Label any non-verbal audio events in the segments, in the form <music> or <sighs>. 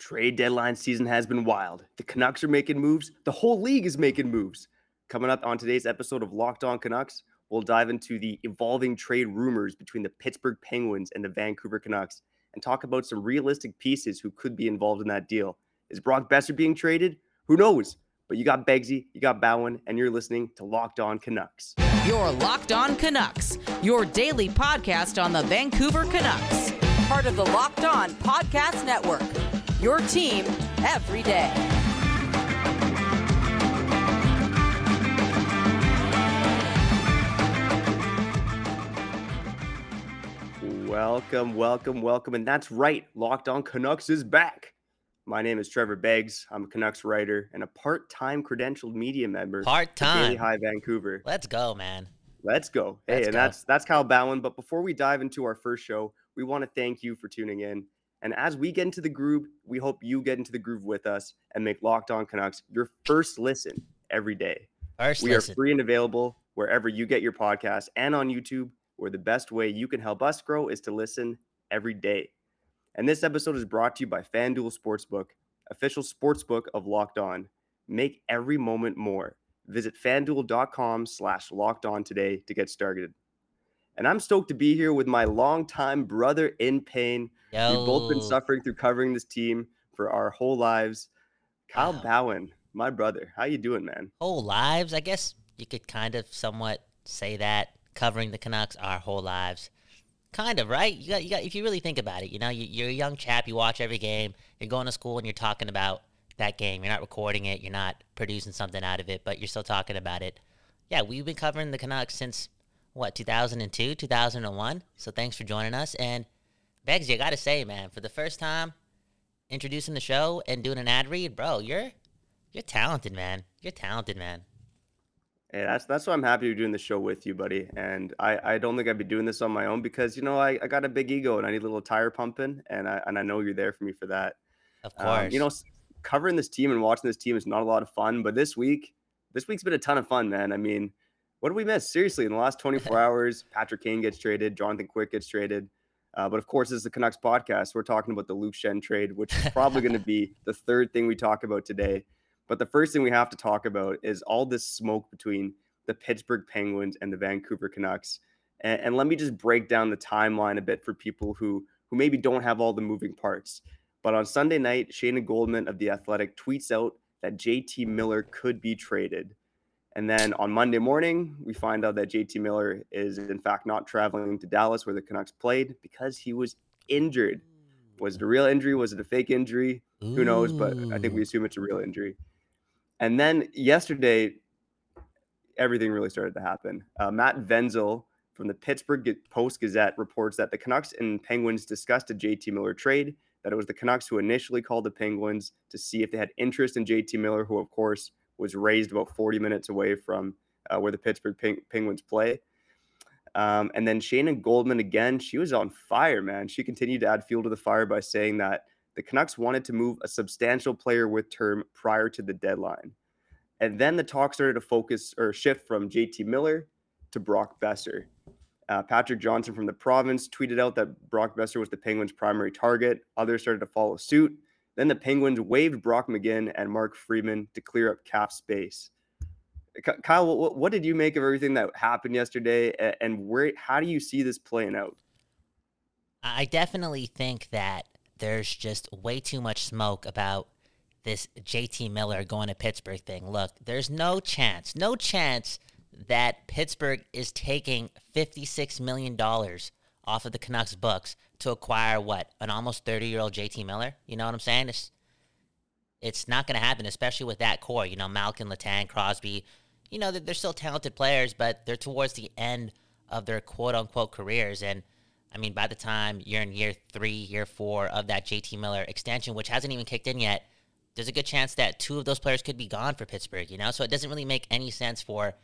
Trade deadline season has been wild. The Canucks are making moves. The whole league is making moves. Coming up on today's episode of Locked On Canucks, we'll dive into the evolving trade rumors between the Pittsburgh Penguins and the Vancouver Canucks and talk about some realistic pieces who could be involved in that deal. Is Brock Boeser being traded? Who knows? But you got Begsy, you got Bowen, and you're listening to Locked On Canucks. Your Locked On Canucks, your daily podcast on the Vancouver Canucks, part of the Locked On Podcast Network your team every day. Welcome, welcome, welcome. And that's right, Locked On Canucks is back. My name is Trevor Beggs. I'm a Canucks writer and a part time credentialed media member. Part time. High Vancouver. Let's go, man. Let's go. Hey, Let's and go. that's that's Kyle Bowen. But before we dive into our first show, we want to thank you for tuning in. And as we get into the groove, we hope you get into the groove with us and make Locked On Canucks your first listen every day. First we listen. are free and available wherever you get your podcast and on YouTube, where the best way you can help us grow is to listen every day. And this episode is brought to you by FanDuel Sportsbook, official sportsbook of Locked On. Make every moment more. Visit fanduel.com slash locked on today to get started. And I'm stoked to be here with my longtime brother in pain. Yo. We've both been suffering through covering this team for our whole lives. Kyle wow. Bowen, my brother. How you doing, man? Whole lives? I guess you could kind of somewhat say that. Covering the Canucks our whole lives. Kind of, right? You got, you got. If you really think about it, you know, you, are a young chap. You watch every game. You're going to school and you're talking about that game. You're not recording it. You're not producing something out of it, but you're still talking about it. Yeah, we've been covering the Canucks since what 2002 2001 so thanks for joining us and Begsy, you gotta say, man, for the first time introducing the show and doing an ad read, bro, you're you're talented, man. You're talented, man. Hey, that's that's why I'm happy you're doing the show with you, buddy. And I, I don't think I'd be doing this on my own because you know I, I got a big ego and I need a little tire pumping and I and I know you're there for me for that. Of course. Um, you know, covering this team and watching this team is not a lot of fun, but this week, this week's been a ton of fun, man. I mean, what did we miss? Seriously, in the last 24 <laughs> hours, Patrick Kane gets traded, Jonathan Quick gets traded. Uh, but of course, this is the Canucks podcast. We're talking about the Luke Schenn trade, which is probably going <laughs> to be the third thing we talk about today. But the first thing we have to talk about is all this smoke between the Pittsburgh Penguins and the Vancouver Canucks. And, and let me just break down the timeline a bit for people who who maybe don't have all the moving parts. But on Sunday night, Shayna Goldman of The Athletic tweets out that JT Miller could be traded. And then on Monday morning, we find out that JT Miller is in fact not traveling to Dallas where the Canucks played because he was injured. Was it a real injury? Was it a fake injury? Who knows? But I think we assume it's a real injury. And then yesterday, everything really started to happen. Uh, Matt Vensel from the Pittsburgh Post Gazette reports that the Canucks and Penguins discussed a JT Miller trade. That it was the Canucks who initially called the Penguins to see if they had interest in JT Miller, who of course was raised about 40 minutes away from uh, where the Pittsburgh Peng- Penguins play. Um, and then Shayna Goldman again, she was on fire, man. She continued to add fuel to the fire by saying that the Canucks wanted to move a substantial player with term prior to the deadline. And then the talk started to focus or shift from JT Miller to Brock Boeser. Uh, Patrick Johnston from the province tweeted out that Brock Boeser was the Penguins' primary target. Others started to follow suit. Then the Penguins waived Brock McGinn and Mark Friedman to clear up cap space. Kyle, what, what did you make of everything that happened yesterday, and where? How do you see this playing out? I definitely think that there's just way too much smoke about this JT Miller going to Pittsburgh thing. Look, there's no chance, no chance that Pittsburgh is taking $56 million off of the Canucks books to acquire what an almost 30 year old JT Miller. You know what I'm saying? It's it's not going to happen, especially with that core. You know, Malkin, Letang, Crosby. You know, they're, they're still talented players, but they're towards the end of their quote unquote careers. And I mean, by the time you're in year three, year four of that JT Miller extension, which hasn't even kicked in yet, there's a good chance that two of those players could be gone for Pittsburgh, you know? So it doesn't really make any sense for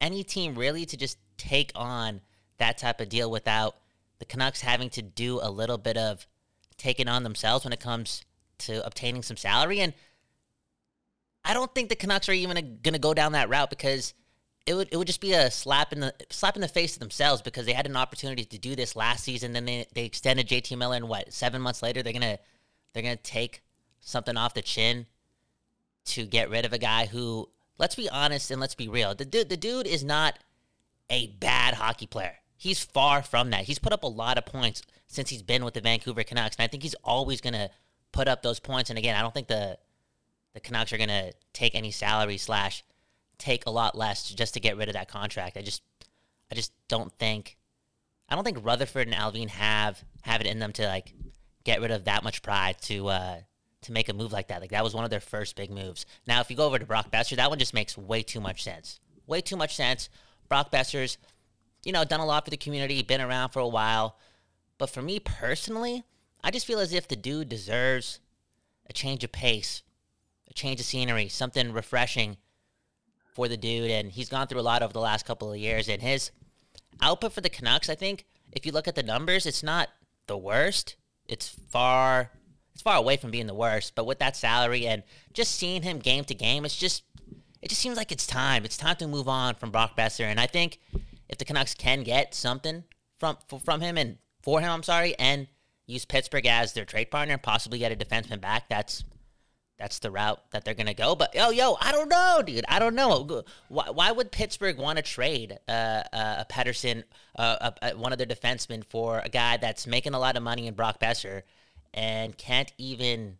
any team really to just take on that type of deal without the Canucks having to do a little bit of taking on themselves when it comes to obtaining some salary. And I don't think the Canucks are even going to go down that route because it would it would just be a slap in the slap in the face to themselves because they had an opportunity to do this last season. Then they, they extended JT Miller, and what seven months later they're gonna they're to take something off the chin to get rid of a guy who, let's be honest and let's be real, the dude, the dude is not a bad hockey player. He's far from that. He's put up a lot of points since he's been with the Vancouver Canucks, and I think he's always going to put up those points. And again, I don't think the the Canucks are going to take any salary slash take a lot less just to get rid of that contract. I just I just don't think I don't think Rutherford and Allvin have have it in them to like get rid of that much pride to uh to make a move like that. Like that was one of their first big moves. Now, if you go over to Brock Boeser, that one just makes way too much sense. Way too much sense. Brock Boeser's, you know, done a lot for the community, been around for a while. But for me personally, I just feel as if the dude deserves a change of pace, a change of scenery, something refreshing for the dude. And he's gone through a lot over the last couple of years. And his output for the Canucks, I think, if you look at the numbers, it's not the worst. It's far it's far away from being the worst. But with that salary and just seeing him game to game, it's just it just seems like it's time. It's time to move on from Brock Boeser. And I think if the Canucks can get something from from him and for him, I'm sorry, and use Pittsburgh as their trade partner, possibly get a defenseman back, that's that's the route that they're gonna go. But yo, yo, I don't know, dude. I don't know. Why, why would Pittsburgh want to trade uh, uh, a Pettersson, uh, one of their defensemen, for a guy that's making a lot of money in Brock Boeser and can't even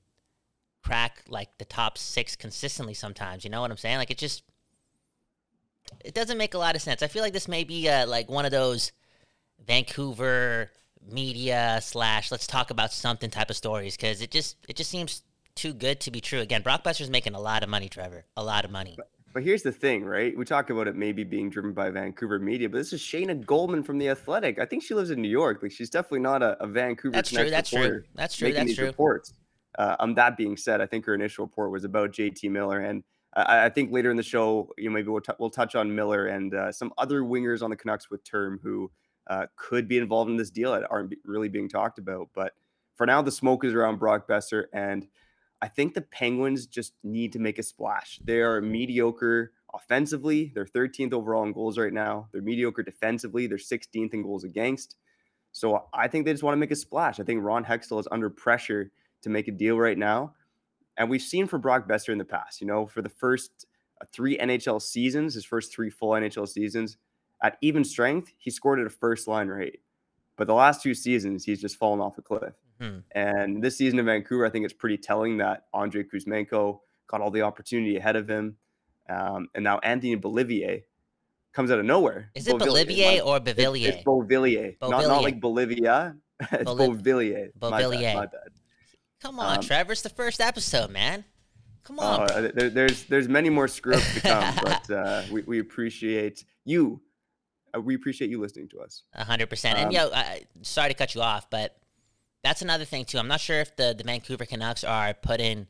crack like the top six consistently? Sometimes, you know what I'm saying? Like it just it doesn't make a lot of sense. I feel like this may be uh, like one of those Vancouver media slash let's talk about something type of stories because it just it just seems too good to be true. Again, Brock Boeser's making a lot of money, Trevor. A lot of money. But, but here's the thing, right? We talk about it maybe being driven by Vancouver media, but this is Shayna Goldman from the Athletic. I think she lives in New York. Like she's definitely not a, a Vancouver. That's true. That's true. That's true. That's true. Reports. Uh, um, that being said, I think her initial report was about JT Miller, and I, I think later in the show, you know, maybe we'll, t- we'll touch on Miller and uh, some other wingers on the Canucks with term who uh, could be involved in this deal that aren't really being talked about. But for now, the smoke is around Brock Boeser, and I think the Penguins just need to make a splash. They are mediocre offensively. They're 13th overall in goals right now. They're mediocre defensively. They're 16th in goals against. So I think they just want to make a splash. I think Ron Hextall is under pressure to make a deal right now. And we've seen for Brock Boeser in the past, you know, for the first uh, three NHL seasons, his first three full NHL seasons, at even strength, he scored at a first line rate. But the last two seasons, he's just fallen off a cliff. Mm-hmm. And this season in Vancouver, I think it's pretty telling that Andrei Kuzmenko got all the opportunity ahead of him. Um, and now Anthony Beauvillier comes out of nowhere. Is it Bolivier or Beauvillier? It's, it's Beauvillier. Not, not like Bolivia. <laughs> It's Boliv- Beauvillier. Beauvillier. My bad. My bad. Come on, um, Trevor. It's the first episode, man. Come on. Uh, there, there's there's many more screws to come, <laughs> but uh, we, we appreciate you uh, we appreciate you listening to us. hundred percent. And um, yo, sorry to cut you off, but that's another thing too. I'm not sure if the the Vancouver Canucks are putting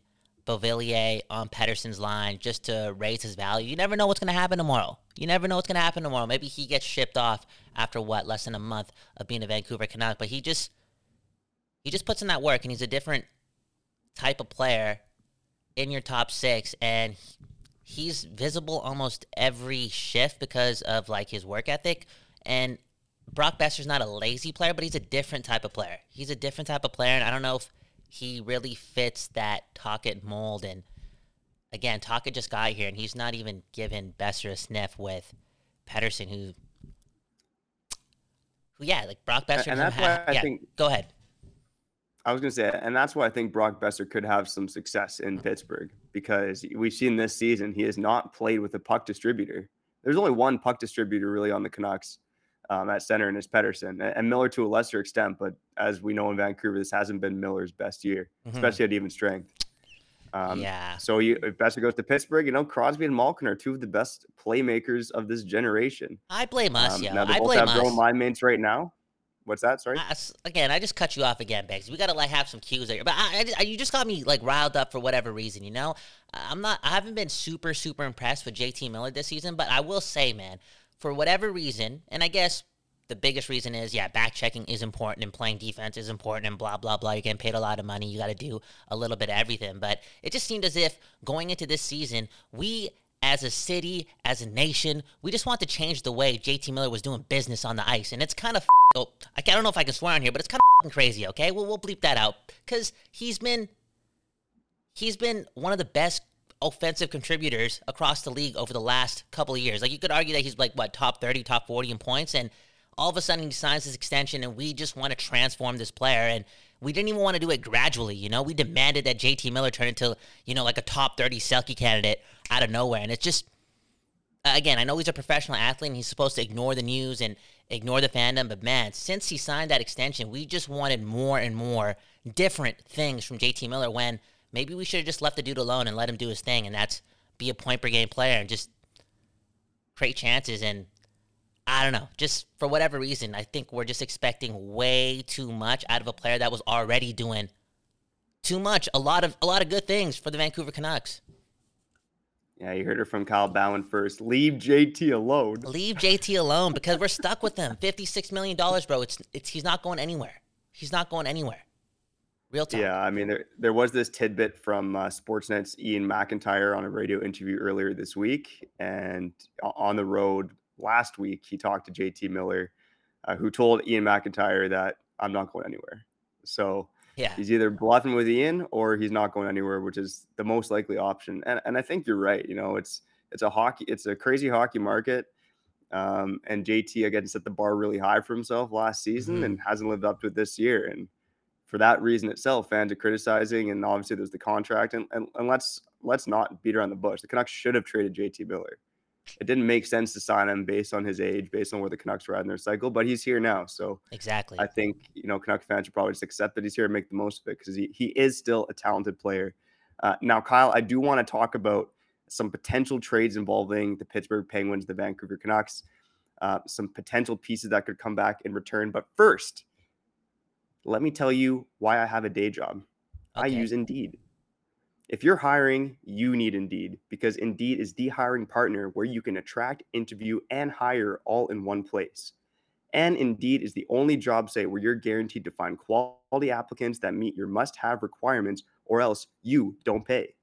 Beauvillier on Pettersson's line just to raise his value. You never know what's going to happen tomorrow. You never know what's going to happen tomorrow. Maybe he gets shipped off after what less than a month of being a Vancouver Canuck, but he just he just puts in that work, and he's a different type of player in your top six, and he's visible almost every shift because of like his work ethic. And Brock Boeser's not a lazy player, but he's a different type of player. He's a different type of player, and I don't know if he really fits that Tocchet mold. And again, Tocchet just got here, and he's not even giving Boeser a sniff with Pettersson, who, who yeah, like Brock Boeser. And that's have, why I yeah, think. Go ahead. I was going to say, and that's why I think Brock Boeser could have some success in Pittsburgh because we've seen this season he has not played with a puck distributor. There's only one puck distributor really on the Canucks um, at center, and it's Pettersson and Miller to a lesser extent. But as we know in Vancouver, this hasn't been Miller's best year, mm-hmm. especially at even strength. Um, yeah. So you, if Boeser goes to Pittsburgh, you know Crosby and Malkin are two of the best playmakers of this generation. I blame us, um, yeah. Now they I both blame have their own line mates right now. What's that? Sorry. I, again, I just cut you off again, Beggs. We gotta like have some cues there. But I, I, you just got me like riled up for whatever reason. You know, I'm not. I haven't been super super impressed with JT Miller this season. But I will say, man, for whatever reason, and I guess the biggest reason is yeah, back checking is important and playing defense is important and blah blah blah. You're getting paid a lot of money. You got to do a little bit of everything. But it just seemed as if going into this season, we as a city, as a nation, we just want to change the way JT Miller was doing business on the ice. And it's kind of, oh, I don't know if I can swear on here, but it's kind of crazy, okay? We'll, we'll bleep that out because he's been he's been one of the best offensive contributors across the league over the last couple of years. Like you could argue that he's like what top 30, top 40 in points and all of a sudden he signs this extension and we just want to transform this player and we didn't even want to do it gradually, you know? We demanded that JT Miller turn into, you know, like a top 30 Selke candidate out of nowhere and it's just again, I know he's a professional athlete and he's supposed to ignore the news and ignore the fandom, but man, since he signed that extension, we just wanted more and more different things from JT Miller when maybe we should have just left the dude alone and let him do his thing, and that's be a point per game player and just create chances. And I don't know, just for whatever reason, I think we're just expecting way too much out of a player that was already doing too much. A lot of a lot of good things for the Vancouver Canucks. Yeah, you heard it from Kyle Bowen first. Leave JT alone. Leave JT alone because we're stuck with him. Fifty-six million dollars, bro. It's it's he's not going anywhere. He's not going anywhere. Real talk. Yeah, I mean, there there was this tidbit from uh, Sportsnet's Iain MacIntyre on a radio interview earlier this week, and on the road last week, he talked to JT Miller, uh, who told Iain MacIntyre that I'm not going anywhere. So yeah. He's either bluffing with Iain or he's not going anywhere, which is the most likely option. And and I think you're right. You know, it's it's a hockey, it's a crazy hockey market. Um, and JT again set the bar really high for himself last season mm-hmm. and hasn't lived up to it this year. And for that reason itself, fans are criticizing, and obviously there's the contract. And, and, and let's let's not beat around the bush. The Canucks should have traded JT Miller it didn't make sense to sign him based on his age, based on where the Canucks were at in their cycle. But he's here now, so exactly. I think you know Canucks fans should probably just accept that he's here and make the most of it because he he is still a talented player. Uh, now, Kyle, I do want to talk about some potential trades involving the Pittsburgh Penguins, the Vancouver Canucks, uh, some potential pieces that could come back in return. But first, let me tell you why I have a day job. Okay. I use Indeed. If you're hiring, you need Indeed because Indeed is the hiring partner where you can attract, interview, and hire all in one place. And Indeed is the only job site where you're guaranteed to find quality applicants that meet your must have requirements, or else you don't pay.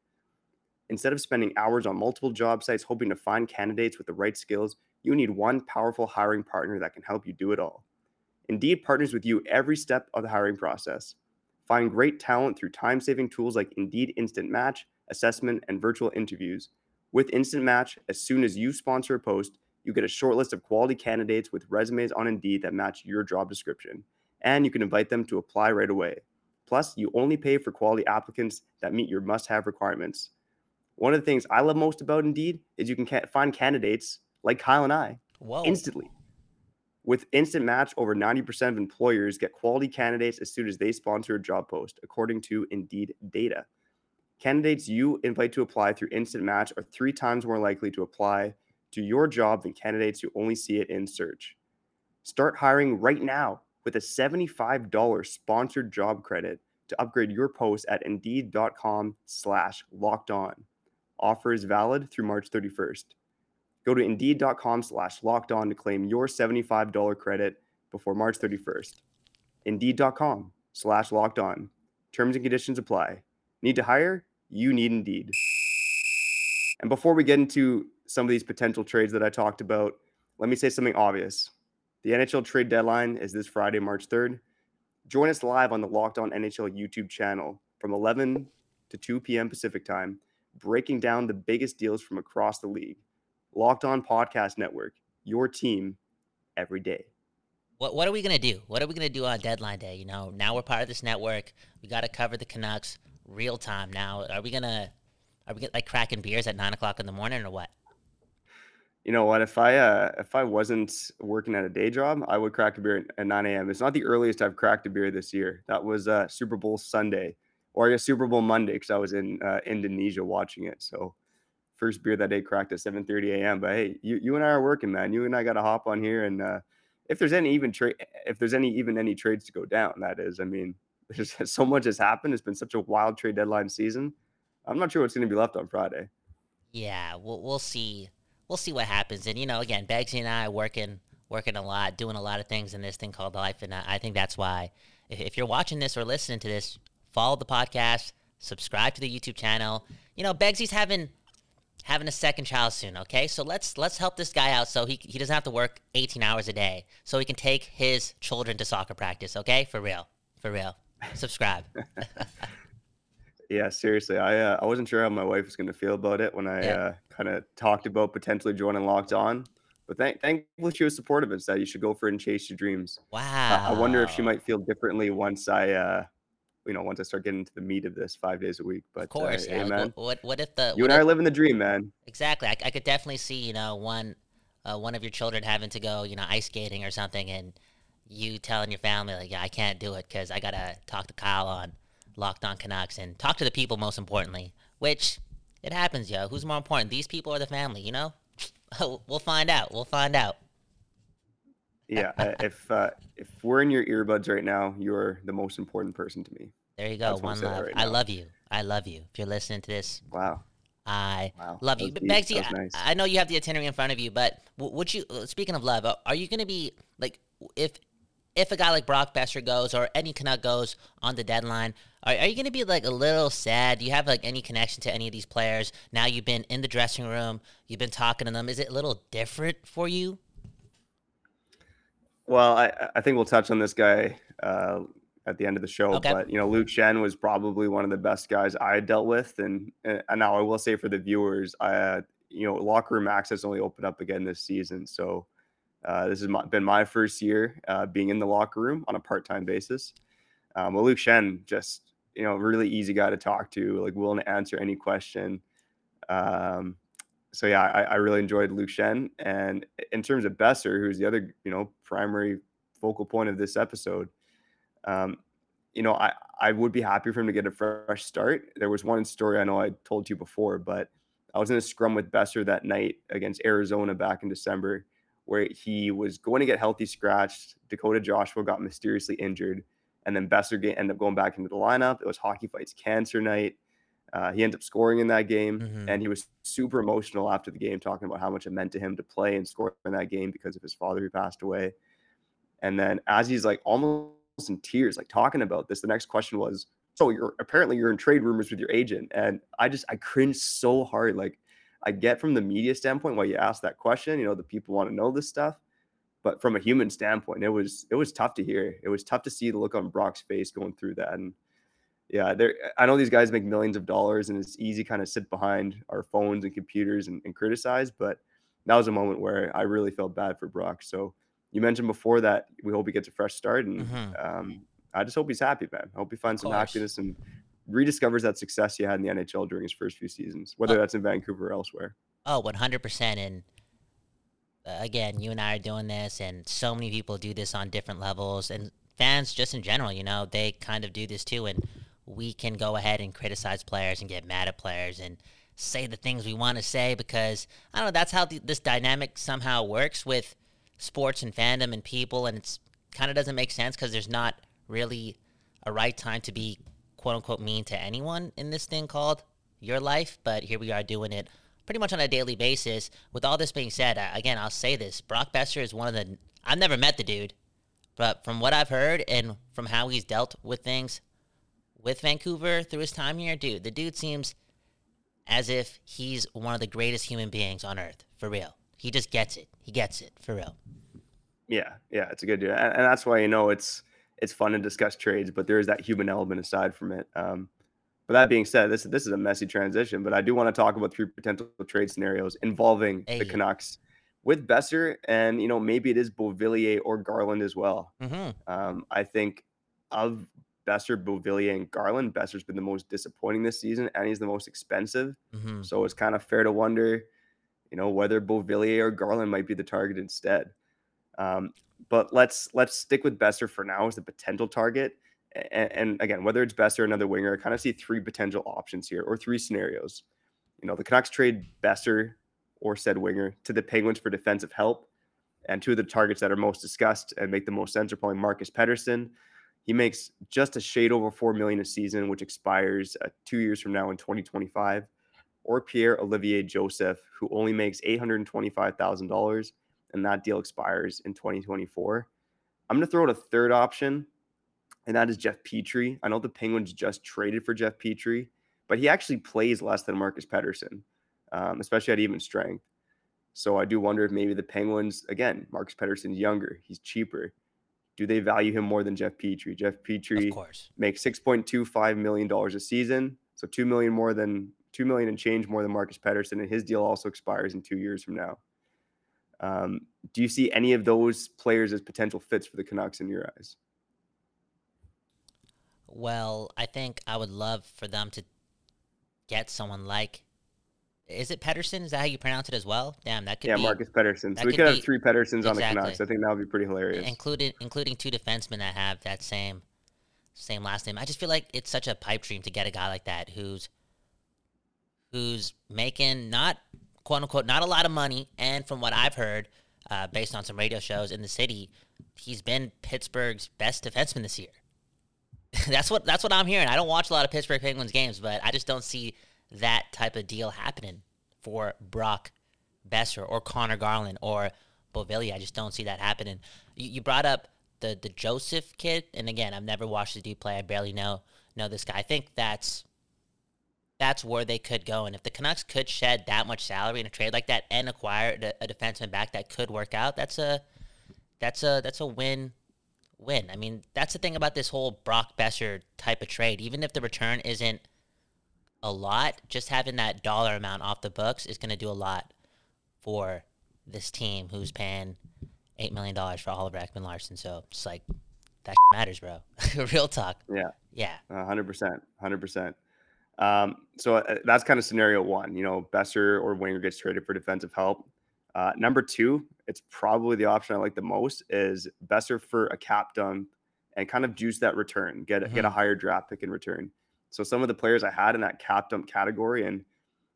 Instead of spending hours on multiple job sites hoping to find candidates with the right skills, you need one powerful hiring partner that can help you do it all. Indeed partners with you every step of the hiring process. Find great talent through time saving tools like Indeed Instant Match, assessment, and virtual interviews. With Instant Match, as soon as you sponsor a post, you get a short list of quality candidates with resumes on Indeed that match your job description, and you can invite them to apply right away. Plus, you only pay for quality applicants that meet your must have requirements. One of the things I love most about Indeed is you can find candidates like Kyle and I Whoa. instantly. With Instant Match, over 90% of employers get quality candidates as soon as they sponsor a job post, according to Indeed data. Candidates you invite to apply through Instant Match are three times more likely to apply to your job than candidates who only see it in search. Start hiring right now with a $75 sponsored job credit to upgrade your post at indeed.com slash locked on. Offer is valid through March 31st. Go to indeed.com slash locked on to claim your $75 credit before March 31st. Indeed.com slash locked on. Terms and conditions apply. Need to hire? You need Indeed. And before we get into some of these potential trades that I talked about, let me say something obvious. The NHL trade deadline is this Friday, March 3rd. Join us live on the Locked On NHL YouTube channel from 11 to 2 p.m. Pacific time, breaking down the biggest deals from across the league. Locked On Podcast Network, your team every day. What what are we gonna do? What are we gonna do on deadline day? You know, now we're part of this network. We got to cover the Canucks real time. Now, are we gonna are we gonna, like cracking beers at nine o'clock in the morning or what? You know what? If I uh, if I wasn't working at a day job, I would crack a beer at 9 a.m. It's not the earliest I've cracked a beer this year. That was uh, Super Bowl Sunday, or I guess Super Bowl Monday because I was in uh, Indonesia watching it. So first beer that day cracked at 7:30 a.m. But hey, you, you and I are working, man. You and I got to hop on here and uh, if there's any even trade, if there's any even any trades to go down, that is. I mean, <laughs> there's so much has happened. It's been such a wild trade deadline season. I'm not sure what's going to be left on Friday. Yeah, we'll we'll see. We'll see what happens. And you know, again, Begsy and I working working a lot, doing a lot of things in this thing called life, and I, I think that's why if, if you're watching this or listening to this, follow the podcast, subscribe to the YouTube channel. You know, Begsy's having having a second child soon, okay? So let's let's help this guy out so he he doesn't have to work 18 hours a day. So he can take his children to soccer practice, okay? For real. For real. Subscribe. <laughs> Yeah, seriously, I uh, I wasn't sure how my wife was going to feel about it when I Yeah. uh, kind of talked about potentially joining Locked On, but thank thankfully she was supportive and said you should go for it and chase your dreams. Uh, I wonder if she might feel differently once I, uh, you know, once I start getting into the meat of this five days a week. Of But uh, course, hey, yeah. What, what, if the, you and I if, are living the dream, man. exactly? I, I could definitely see, you know, one, uh, one of your children having to go, you know, ice skating or something, and you telling your family like, yeah, I can't do it because I gotta talk to Kyle on Locked On Canucks and talk to the people most importantly. Which it happens, yo. Who's more important, these people or the family? You know, <laughs> we'll find out. We'll find out. Yeah, uh, if uh, if we're in your earbuds right now, you're the most important person to me. There you go. want One to say that love. right I love you. I love you. If you're listening to this, Wow, I wow, love you. But. Begsy, nice. I, I know you have the itinerary in front of you, but would you? uh, Speaking of love, are you going to be like if if a guy like Brock Boeser goes or any Canuck goes on the deadline? Are, are you going to be like a little sad? Do you have like any connection to any of these players? Now you've been in the dressing room, you've been talking to them. Is it a little different for you? Well, I I think we'll touch on this guy uh, at the end of the show, Okay. but you know, Luke Schenn was probably one of the best guys I dealt with, and and now I will say for the viewers, I uh, you know, locker room access only opened up again this season, so uh, this has my, been my first year uh, being in the locker room on a part time basis. Um, well, Luke Schenn, just you know, really easy guy to talk to, like willing to answer any question. Um, so yeah, I, I really enjoyed Luke Schenn. And in terms of Boeser, who's the other, you know, primary focal point of this episode, um, you know, I, I would be happy for him to get a fresh start. There was one story I know I told you before, but I was in a scrum with Boeser that night against Arizona back in December, where he was going to get healthy scratched. Dakota Joshua got mysteriously injured, and then Boeser ended up going back into the lineup. It was Hockey Fights Cancer Night. Uh, he ended up scoring in that game, Mhm. and he was super emotional after the game, talking about how much it meant to him to play and score in that game because of his father who passed away. And then as he's like almost in tears, like talking about this, the next question was, "So you're apparently you're in trade rumors with your agent?" And I just I cringed so hard. Like I get from the media standpoint why you ask that question. You know, the people want to know this stuff, but from a human standpoint, it was it was tough to hear. It was tough to see the look on Brock's face going through that. And yeah, there. I know these guys make millions of dollars, and it's easy kind of sit behind our phones and computers and, and criticize. But that was a moment where I really felt bad for Brock. So you mentioned before that we hope he gets a fresh start, and Mhm. um, I just hope he's happy, man. I hope he finds some happiness and rediscovers that success he had in the NHL during his first few seasons, whether Oh. that's in Vancouver or elsewhere. Oh, 100%. And uh, again, you and I are doing this, and so many people do this on different levels. And fans, just in general, you know, they kind of do this too. And we can go ahead and criticize players and get mad at players and say the things we want to say because, I don't know, that's how this dynamic somehow works with sports and fandom and people. And it's kind of doesn't make sense because there's not really a right time to be quote unquote mean to anyone in this thing called your life, but here we are doing it pretty much on a daily basis. With all this being said, I- again, I'll say this: Brock Boeser is one of the. I've never met the dude, but from what I've heard and from how he's dealt with things with Vancouver through his time here, dude, the dude seems as if he's one of the greatest human beings on earth, for real. He just gets it. He gets it, for real. Yeah, yeah, it's a good deal, and, and that's why you know it's it's fun to discuss trades, but there is that human element aside from it. Um, but that being said, this this is a messy transition, but I do want to talk about three potential trade scenarios involving Hey. the Canucks with Boeser, and you know maybe it is Beauvillier or Garland as well. hmm Um, I think of Boeser, Beauvillier, and Garland, Boeser's been the most disappointing this season, and he's the most expensive. hmm So it's kind of fair to wonder, you know, whether Beauvillier or Garland might be the target instead. Um, but let's let's stick with Boeser for now as the potential target. And, and again, whether it's Boeser or another winger, I kind of see three potential options here or three scenarios. You know, the Canucks trade Boeser or said winger to the Penguins for defensive help. And two of the targets that are most discussed and make the most sense are probably Marcus Pettersson. He makes just a shade over four million a season, which expires uh, two years from now in 2025 or Pierre Olivier Joseph, who only makes $825,000, and that deal expires in 2024. I'm going to throw out a third option, and that is Jeff Petry. I know the Penguins just traded for Jeff Petry, but he actually plays less than Marcus Pettersson, um, especially at even strength. So I do wonder if maybe the Penguins, again, Marcus Pettersson's younger, he's cheaper. Do they value him more than Jeff Petry? Jeff Petry Of course. makes $6.25 million a season, So two million more than two million and change more than Marcus Pettersson, and his deal also expires in two years from now. Um, do you see any of those players as potential fits for the Canucks in your eyes? Well, I think I would love for them to get someone like. Is it Pettersson? Is that how you pronounce it as well? Damn, that could yeah, be Marcus that So we could have three Petterssons on the Exactly. Canucks. I think that would be pretty hilarious. included, including two defensemen that have that same, same last name. I just feel like it's such a pipe dream to get a guy like that who's, who's making not quote unquote not a lot of money, and from what I've heard, uh, based on some radio shows in the city, he's been Pittsburgh's best defenseman this year. <laughs> that's what that's what I'm hearing. I don't watch a lot of Pittsburgh Penguins games, but I just don't see that type of deal happening for Brock Boeser or Conor Garland or Bovilli. I just don't see that happening. You, you brought up the the Joseph kid, and again, I've never watched the dude play. I barely know know this guy. I think that's that's where they could go. And if the Canucks could shed that much salary in a trade like that and acquire a, a defenseman back that could work out, that's a that's a that's a win win. I mean, that's the thing about this whole Brock Boeser type of trade. Even if the return isn't a lot, just having that dollar amount off the books is going to do a lot for this team who's paying eight million dollars for Oliver Ekman-Larsson. So it's like that matters, bro. <laughs> Real talk. yeah. Yeah. Hundred percent, hundred percent. Um, so uh, that's kind of scenario one. You know, Boeser or Winger gets traded for defensive help. Uh, number two, it's probably the option I like the most is Boeser for a cap dump and kind of juice that return, get get a higher draft pick in return. So some of the players I had in that cap dump category, and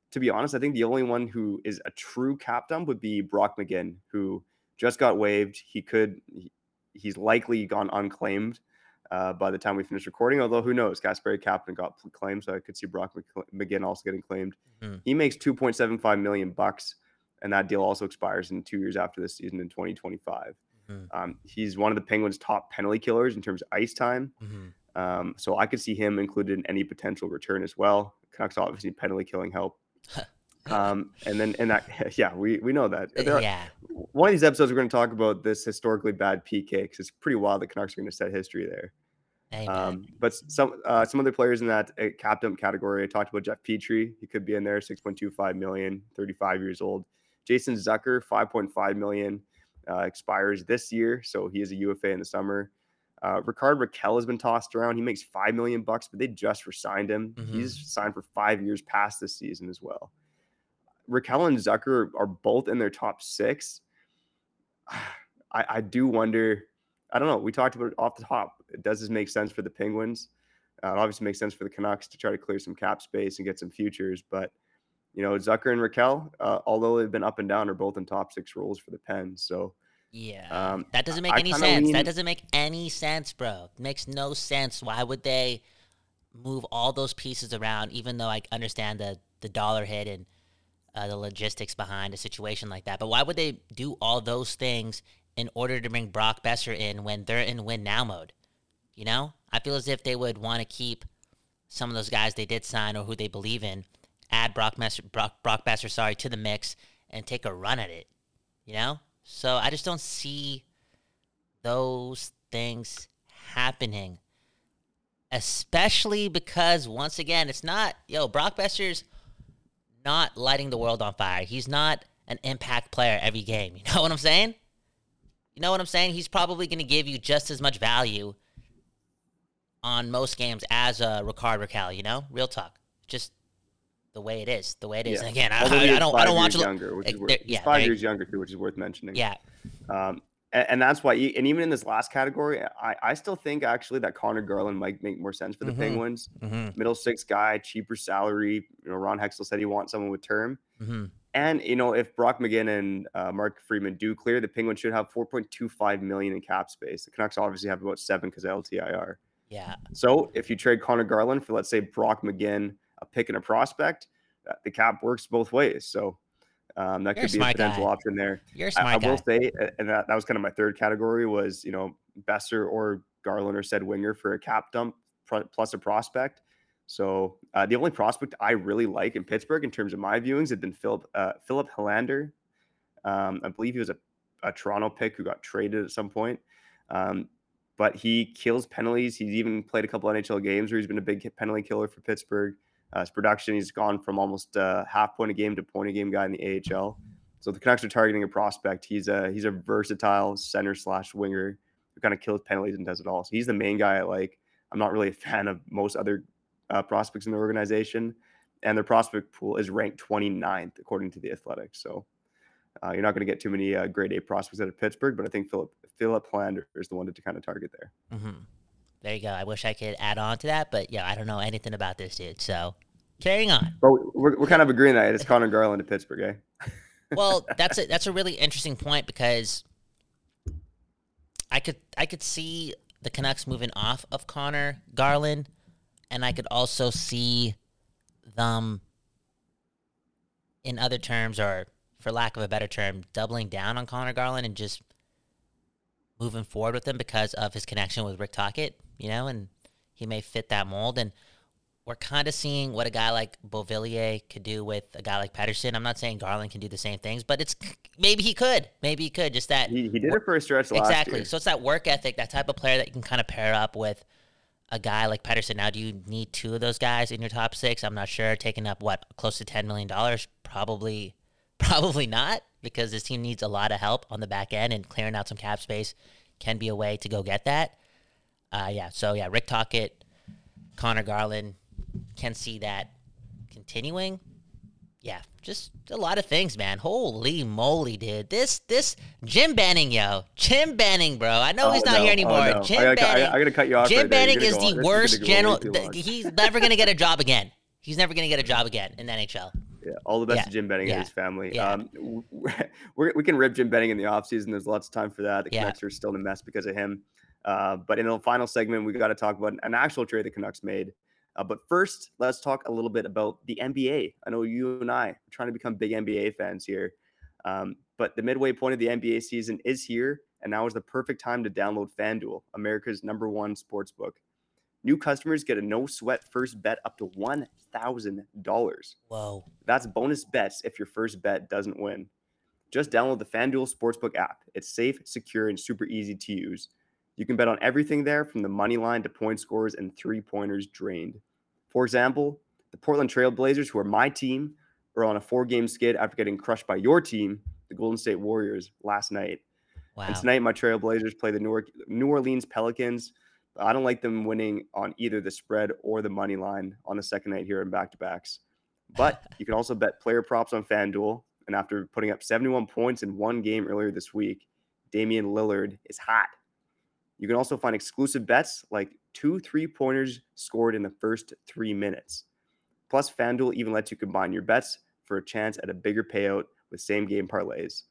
to be honest, I think the only one who is a true cap dump would be Brock McGinn, who just got waived. He could, he- he's likely gone unclaimed uh, by the time we finish recording. Although who knows? Kasperi Kapanen got claimed, so I could see Brock McGinn also getting claimed. Mhm. He makes 2.75 million bucks, and that deal also expires in two years after this season in 2025. Mhm. Um, he's one of the Penguins' top penalty killers in terms of ice time. Mhm. Um, so I could see him included in any potential return as well. Canucks obviously penalty killing help. <laughs> um, and then and that <laughs> yeah, we we know that. Are- Yeah. one of these episodes we're going to talk about this historically bad PK because it's pretty wild the Canucks are going to set history there. Um, but some uh, some other players in that uh, cap dump category, I talked about Jeff Petry. He could be in there, 6.25 million, 35 years old. Jason Zucker, 5.5 million, uh, expires this year, so he is a UFA in the summer. Uh, Rickard Rakell has been tossed around. He makes five million bucks, but they just re-signed him. Mhm. He's signed for five years past this season as well. Rakell and Zucker are both in their top six. <sighs> I, I do wonder. I don't know. We talked about it off the top. Does this make sense for the Penguins? Uh, it obviously makes sense for the Canucks to try to clear some cap space and get some futures. But you know, Zucker and Rakell, uh, although they've been up and down, are both in top six roles for the Pens. So Yeah. Um, that doesn't make I any kinda sense. lean- That doesn't make any sense, bro. It makes no sense. Why would they move all those pieces around, even though I understand the, the dollar hit and uh, the logistics behind a situation like that? But why would they do all those things in order to bring Brock Boeser in when they're in win now mode? You know? I feel as if they would want to keep some of those guys they did sign or who they believe in, add Brock, Messer, Brock, Brock Boeser, sorry, to the mix and take a run at it. You know? So I just don't see those things happening. Especially because once again, it's not yo, Brock Boeser's not lighting the world on fire. He's not an impact player every game. <laughs> You know what I'm saying? You know what I'm saying? He's probably going to give you just as much value on most games as uh, Rickard Rakell. You know, real talk. Just the way it is. The way it is. And again, I, I, I don't. I don't watch. younger, which is worth, he's yeah, five years younger too, which is worth mentioning. Yeah. Um, and, and that's why, and even in this last category, I, I still think actually that Conor Garland might make more sense for the Mhm. Penguins. hmm Middle six guy, cheaper salary. You know, Ron Hextall said he wants someone with term. hmm And you know, if Brock McGinn and uh, Mark Friedman do clear, the Penguins should have 4.25 million in cap space. The Canucks obviously have about seven because LTIR. Yeah. So if you trade Conor Garland for, let's say, Brock McGinn, a pick and a prospect, uh, the cap works both ways. So um, that You're could be a potential guy. option there. I, I guy. will say, uh, and that, that was kind of my third category was, you know, Boeser or Garland or said winger for a cap dump plus a prospect. So uh, the only prospect I really like in Pittsburgh in terms of my viewings had been Filip uh, Filip Hallander. Um, I believe he was a, a Toronto pick who got traded at some point. Um, but he kills penalties. He's even played a couple NHL games where he's been a big penalty killer for Pittsburgh. Uh, his production, he's gone from almost uh, half point a game to point a game guy in the AHL. So the Canucks are targeting a prospect. He's a he's a versatile center slash winger who kind of kills penalties and does it all. So he's the main guy I like. I'm not really a fan of most other uh, prospects in the organization, and their prospect pool is ranked 29th according to the Athletics. So uh, you're not going to get too many uh, grade A prospects out of Pittsburgh, but I think Filip Filip Hallander is the one to, to kind of target there. Mm-hmm. There you go. I wish I could add on to that, but yeah, I don't know anything about this dude. So carrying on. But we're, we're kind of agreeing that it's Conor Garland to Pittsburgh, eh? <laughs> well, that's a that's a really interesting point because I could I could see the Canucks moving off of Conor Garland, and I could also see them, in other terms, or for lack of a better term, doubling down on Connor Garland and just moving forward with him because of his connection with Rick Tocchet, you know, and he may fit that mold. And we're kind of seeing what a guy like Beauvillier could do with a guy like Pettersson. I'm not saying Garland can do the same things, but it's maybe he could. Maybe he could. Just that he, he did it for a stretch exactly. Year. So it's that work ethic, that type of player that you can kind of pair up with a guy like Pettersson. Now, do you need two of those guys in your top six? I'm not sure. Taking up what close to ten million dollars, probably, <laughs> probably not, because this team needs a lot of help on the back end and clearing out some cap space can be a way to go get that. Uh, yeah. So yeah, Rick Tocchet, Conor Garland can see that continuing. Yeah, just a lot of things, man. Holy moly, dude! This this Jim Benning, yo, Jim Benning, bro. I know oh, he's not no. here anymore. Oh, no. Jim I, Benning. I, I, gotta cut you off. Jim right Benning is the worst general. Th- he's never gonna get a job again. He's never gonna get a job again in the NHL. Yeah, all the best Yeah. to Jim Benning Yeah. and his family. Yeah. Um, <laughs> we're, we can rip Jim Benning in the offseason. There's lots of time for that. The Yeah. Canucks are still in a mess because of him. Uh, but in the final segment, we got to talk about an actual trade the Canucks made. Uh, but first, let's talk a little bit about the NBA. I know you and I are trying to become big NBA fans here. Um, but the midway point of the NBA season is here, and now is the perfect time to download FanDuel, America's number one sports book. New customers get a no sweat first bet up to $1,000. Whoa. That's bonus bets if your first bet doesn't win. Just download the FanDuel Sportsbook app. It's safe, secure, and super easy to use. You can bet on everything there from the money line to point scores and three pointers drained. For example, the Portland Trailblazers, who are my team, are on a four game skid after getting crushed by your team, the Golden State Warriors, last night. Wow. And tonight, my Trailblazers play the New Orleans- New Orleans Pelicans. I don't like them winning on either the spread or the money line on the second night here in back to backs. But <laughs> you can also bet player props on FanDuel. And after putting up 71 points in one game earlier this week, Damian Lillard is hot. You can also find exclusive bets like two three pointers scored in the first three minutes. Plus, FanDuel even lets you combine your bets for a chance at a bigger payout with same game parlays.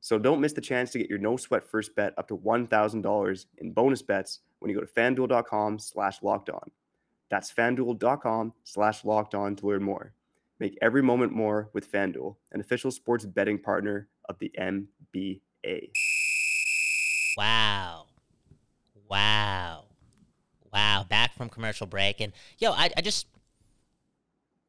So don't miss the chance to get your no sweat first bet up to $1,000 in bonus bets when you go to fanduel.com slash locked on. That's fanduel.com slash locked on to learn more. Make every moment more with FanDuel, an official sports betting partner of the NBA. Wow. Wow. Wow. Back from commercial break. And yo, I, I just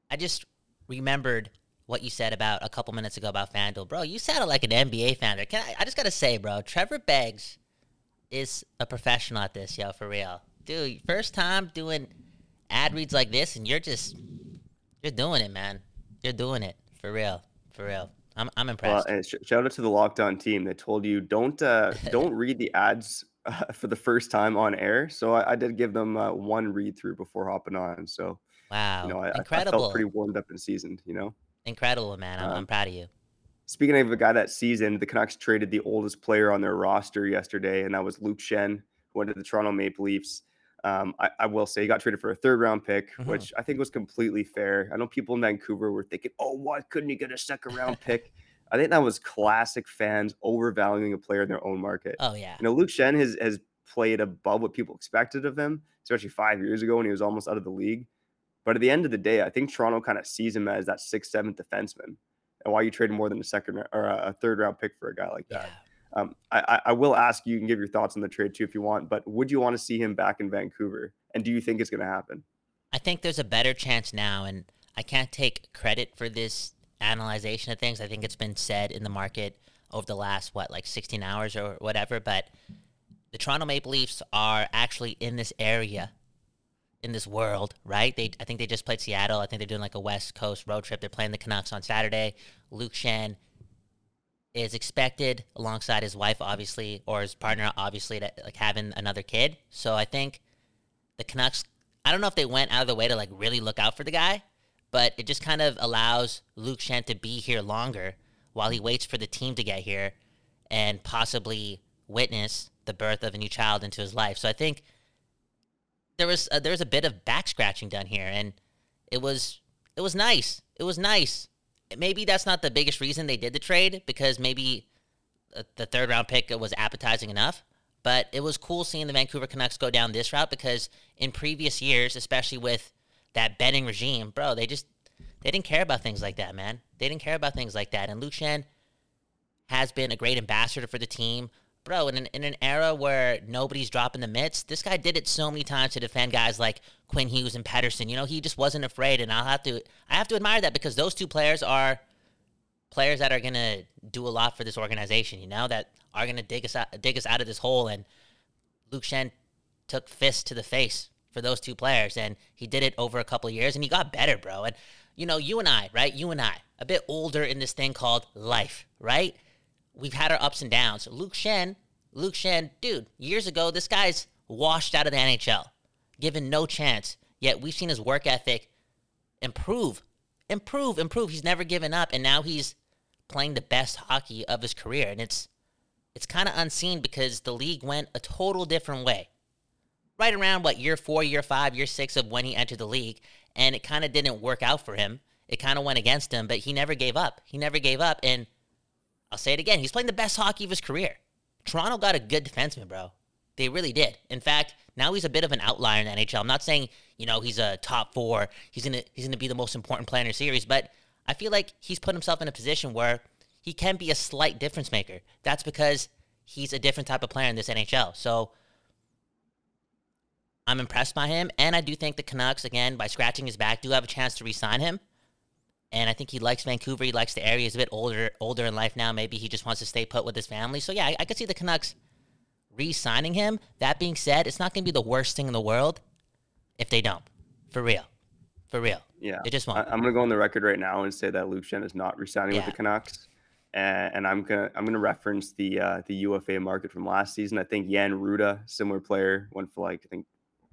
I just remembered what you said about a couple minutes ago about FanDuel. Bro, you sounded like an NBA fan there. Can I I just gotta say, bro, Trevor Beggs is a professional at this, yo, for real. Dude, first time doing ad reads like this and you're just you're doing it, man. You're doing it. For real. For real. I'm I'm Well, impressed. and sh- shout out to the Locked On team. They told you don't uh, <laughs> don't read the ads uh, <laughs> for the first time on air. So I, I did give them uh, one read through before hopping on. So wow. you know, I, I- I felt pretty warmed up and seasoned. You know. Incredible, man. I'm, Um, I'm proud of you. Speaking of a guy that seasoned, the Canucks traded the oldest player on their roster yesterday, and that was Luke Schenn, who went to the Toronto Maple Leafs. Um, I, I will say he got traded for a third round pick, Mhm. which I think was completely fair. I know people in Vancouver were thinking, oh, why couldn't he get a second round pick? I think that was classic fans overvaluing a player in their own market. Oh yeah. You know, Luke Schenn has, has played above what people expected of him, especially five years ago when he was almost out of the league. But at the end of the day, I think Toronto kind of sees him as that sixth, seventh defenseman. And why you trade more than a second or a third round pick for a guy like Yeah. that? Um, I, I- I will ask you, you can give your thoughts on the trade too if you want, but would you want to see him back in Vancouver? And do you think it's going to happen? I think there's a better chance now, and I can't take credit for this analyzation of things. I think it's been said in the market over the last what, like 16 hours or whatever. But the Toronto Maple Leafs are actually in this area in this world, right? They I think they just played Seattle. I think they're doing like a West Coast road trip. They're playing the Canucks on Saturday. Luke Schenn is expected alongside his wife, obviously, or his partner, obviously, to like having another kid. So I think the Canucks. I don't know if they went out of the way to like really look out for the guy, but it just kind of allows Luke Schenn to be here longer while he waits for the team to get here and possibly witness the birth of a new child into his life. So I think there was a, there was a bit of back scratching done here, and it was it was nice. It was nice. Maybe that's not the biggest reason they did the trade because maybe uh, the third round pick was appetizing enough. But it was cool seeing the Vancouver Canucks go down this route because in previous years, especially with that Benning regime, bro, they just they didn't care about things like that, man. They didn't care about things like that. And Luke Schenn has been a great ambassador for the team bro, in an, in an era where nobody's dropping the mitts, this guy did it so many times to defend guys like Quinn Hughes and Pettersson. You know, he just wasn't afraid, and I'll have to I have to admire that because those two players are players that are gonna do a lot for this organization. You know, that are gonna dig us out, dig us out of this hole. And Luke Schenn took fist to the face for those two players, and he did it over a couple years, and he got better, bro. And you know, you and I, right? You and I, a bit older in this thing called life, right? we've had our ups and downs. Luke Schenn, Luke Schenn, dude, years ago, this guy's washed out of the NHL, given no chance. Yet we've seen his work ethic improve, improve, improve. He's never given up, and now he's playing the best hockey of his career. And it's it's kind of unseen because the league went a total different way. Right around what year four, year five, year six of when he entered the league, and it kind of didn't work out for him. It kind of went against him, but he never gave up. He never gave up, and I'll say it again. He's playing the best hockey of his career. Toronto got a good defenseman, bro. They really did. In fact, now he's a bit of an outlier in the NHL. I'm not saying, you know, he's a top four. He's gonna he's gonna be the most important player in the series, but I feel like he's put himself in a position where he can be a slight difference maker. That's because he's a different type of player in this NHL. So I'm impressed by him, and I do think the Canucks, again, by scratching his back, do have a chance to re-sign him and I think he likes Vancouver. He likes the area. He's a bit older, older in life now. Maybe he just wants to stay put with his family. So yeah, I, I could see the Canucks re-signing him. That being said, it's not going to be the worst thing in the world if they don't. For real, for real. Yeah, it just won't. I, am going to go on the record right now and say that Luke Schenn is not re-signing yeah. with the Canucks. And, and I'm gonna I'm gonna reference the uh, the UFA market from last season. I think Jan Rutta, similar player, went for like I think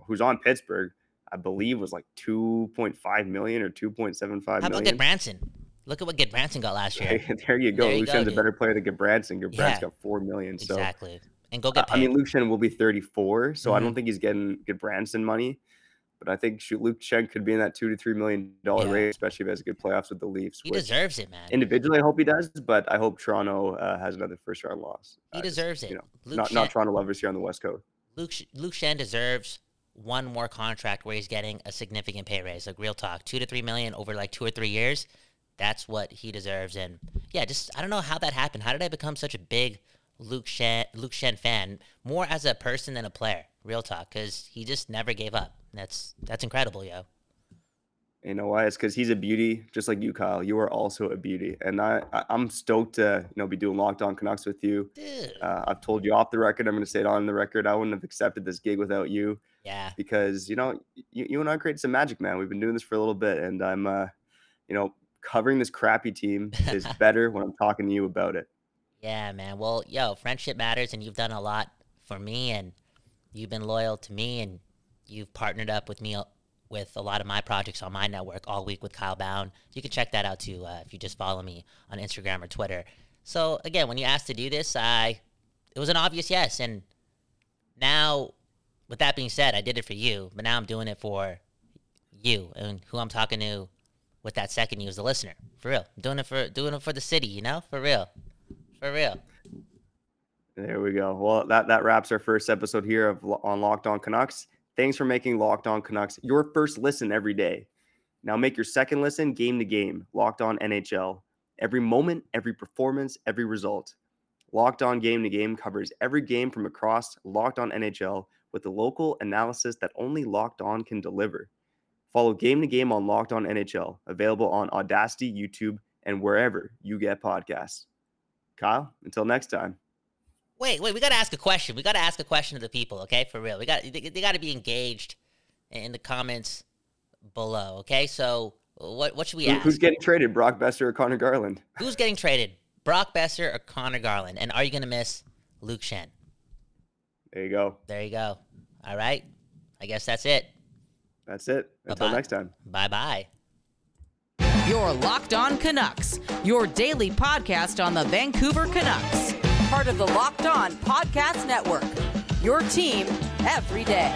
who's on Pittsburgh I believe was like 2.5 million or 2.75 How about million. Gudbranson? Look at what Branson got last year. <laughs> there you go. Luke Schenn's a better player than Branson. Gudbranson yeah. got 4 million. So Exactly. And go get paid. I mean, Luke Schenn will be 34, so mm-hmm. I don't mm-hmm. think he's getting Gudbranson money. But I think Luke Schenn could be in that two to three million dollar yeah. range, especially if he has a good playoffs with the Leafs. He deserves it, man. Individually, I hope he does, but I hope Toronto uh, has another first round loss. He uh, deserves it. You know, not, not Toronto lovers here on the West Coast. Luke Luke Schenn deserves one more contract where he's getting a significant pay raise. Like real talk, two to three million over like two or three years. That's what he deserves. And yeah, just I don't know how that happened. How did I become such a big Luke Schenn Luke Schenn fan? More as a person than a player. Real talk, because he just never gave up. That's that's incredible, yo. You know why? It's because he's a beauty, just like you, Kyle. You are also a beauty, and I, I am stoked to you know be doing Locked On Canucks with you. Uh, I've told you off the record. I'm going to say it on the record. I wouldn't have accepted this gig without you. Yeah. Because, you know, you, you and I created some magic, man. We've been doing this for a little bit, and I'm, uh, you know, covering this crappy team is <laughs> better when I'm talking to you about it. Yeah, man. Well, yo, friendship matters, and you've done a lot for me, and you've been loyal to me, and you've partnered up with me with a lot of my projects on my network all week with Kyle Bound. You can check that out too uh, if you just follow me on Instagram or Twitter. So again, when you asked to do this, I it was an obvious yes, and now with that being said, I did it for you, but now I'm doing it for you and who I'm talking to with that second you as the listener. For real. I'm doing it for doing it for the city, you know? For real. For real. There we go. Well, that that wraps our first episode here of on Locked On Canucks. Thanks for making Locked On Canucks your first listen every day. Now make your second listen game to game. Locked On NHL. Every moment, every performance, every result. Locked On Game to Game covers every game from across Locked On NHL with the local analysis that only Locked On can deliver. Follow Game to Game on Locked On NHL, available on Audacy, YouTube, and wherever you get podcasts. Kyle, until next time. Wait, wait, we got to ask a question. We got to ask a question to the people, okay? For real. We got they, they got to be engaged in the comments below. Okay, so what what should we Who- ask? Who's getting traded? Brock Boeser or Conor Garland? <laughs> Who's getting traded? Brock Boeser or Conor Garland? And are you going to miss Luke Schenn? There you go. There you go. All right. I guess that's it. That's it. Until Bye-bye. next time. Bye bye. Your Locked On Canucks, your daily podcast on the Vancouver Canucks. Part of the Locked On Podcast Network. Your team every day.